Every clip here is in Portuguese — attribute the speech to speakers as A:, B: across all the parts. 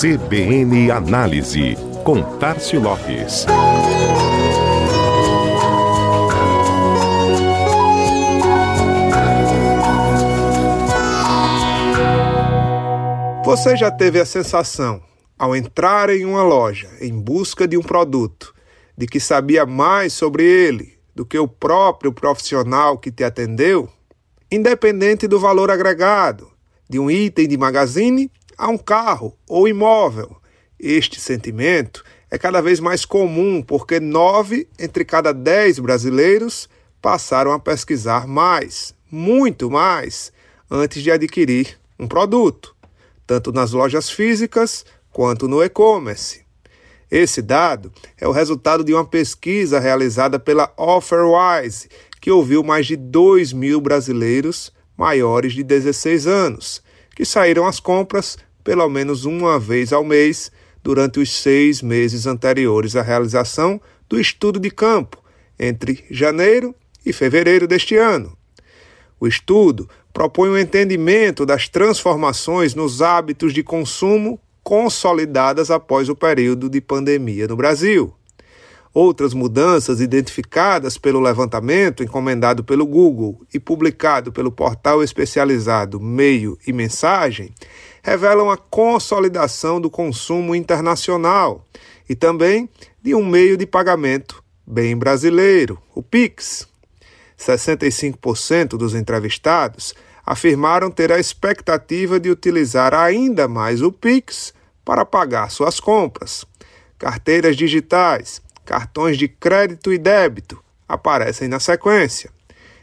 A: CBN Análise, com Tarcio Lopes.
B: Você já teve a sensação, ao entrar em uma loja em busca de um produto, de que sabia mais sobre ele do que o próprio profissional que te atendeu? Independente do valor agregado, de um item de magazine a um carro ou imóvel. Este sentimento é cada vez mais comum porque nove entre cada dez brasileiros passaram a pesquisar mais, muito mais, antes de adquirir um produto tanto nas lojas físicas quanto no e-commerce. Esse dado é o resultado de uma pesquisa realizada pela Offerwise, que ouviu mais de 2 mil brasileiros maiores de 16 anos, que saíram às compras pelo menos uma vez ao mês durante os seis meses anteriores à realização do estudo de campo, entre janeiro e fevereiro deste ano. O estudo propõe o um entendimento das transformações nos hábitos de consumo consolidadas após o período de pandemia no Brasil. Outras mudanças identificadas pelo levantamento encomendado pelo Google e publicado pelo portal especializado Meio e Mensagem revelam a consolidação do consumo internacional e também de um meio de pagamento bem brasileiro, o Pix. 65% dos entrevistados afirmaram ter a expectativa de utilizar ainda mais o Pix para pagar suas compras. Carteiras digitais, cartões de crédito e débito aparecem na sequência.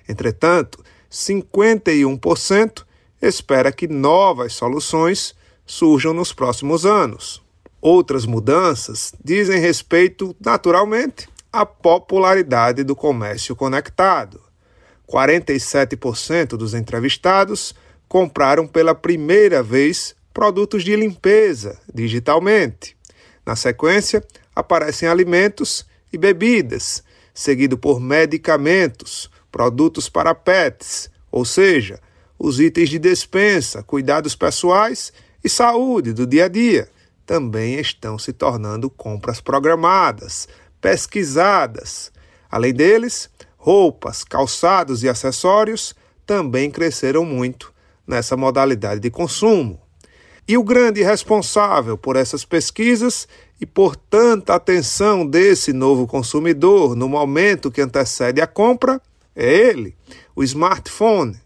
B: Entretanto, 51% espera que novas soluções surjam nos próximos anos. Outras mudanças dizem respeito, naturalmente, à popularidade do comércio conectado. 47% dos entrevistados compraram pela primeira vez produtos de limpeza digitalmente. Na sequência, aparecem alimentos e bebidas, seguido por medicamentos, produtos para pets, ou seja, os itens de despensa, cuidados pessoais e saúde do dia a dia, também estão se tornando compras programadas, pesquisadas. Além deles, roupas, calçados e acessórios também cresceram muito nessa modalidade de consumo. E o grande responsável por essas pesquisas e por tanta atenção desse novo consumidor no momento que antecede a compra é ele, o smartphone.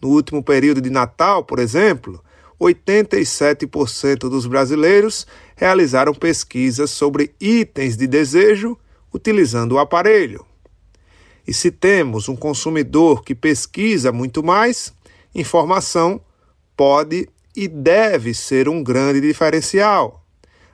B: No último período de Natal, por exemplo, 87% dos brasileiros realizaram pesquisas sobre itens de desejo utilizando o aparelho. E se temos um consumidor que pesquisa muito mais, informação pode e deve ser um grande diferencial.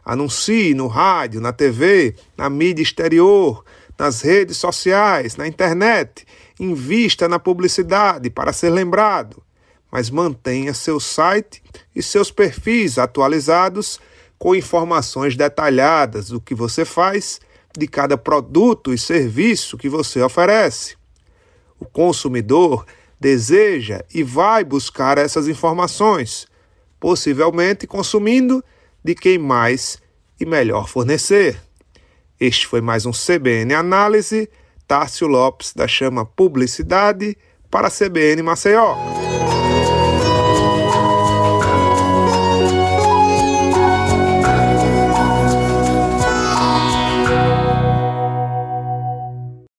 B: Anuncie no rádio, na TV, na mídia exterior, nas redes sociais, na internet. Invista na publicidade para ser lembrado, mas mantenha seu site e seus perfis atualizados com informações detalhadas do que você faz de cada produto e serviço que você oferece. O consumidor deseja e vai buscar essas informações, possivelmente consumindo de quem mais e melhor fornecer. Este foi mais um CBN Análise. Tárcio Lopes, da Chama Publicidade, para a CBN Maceió.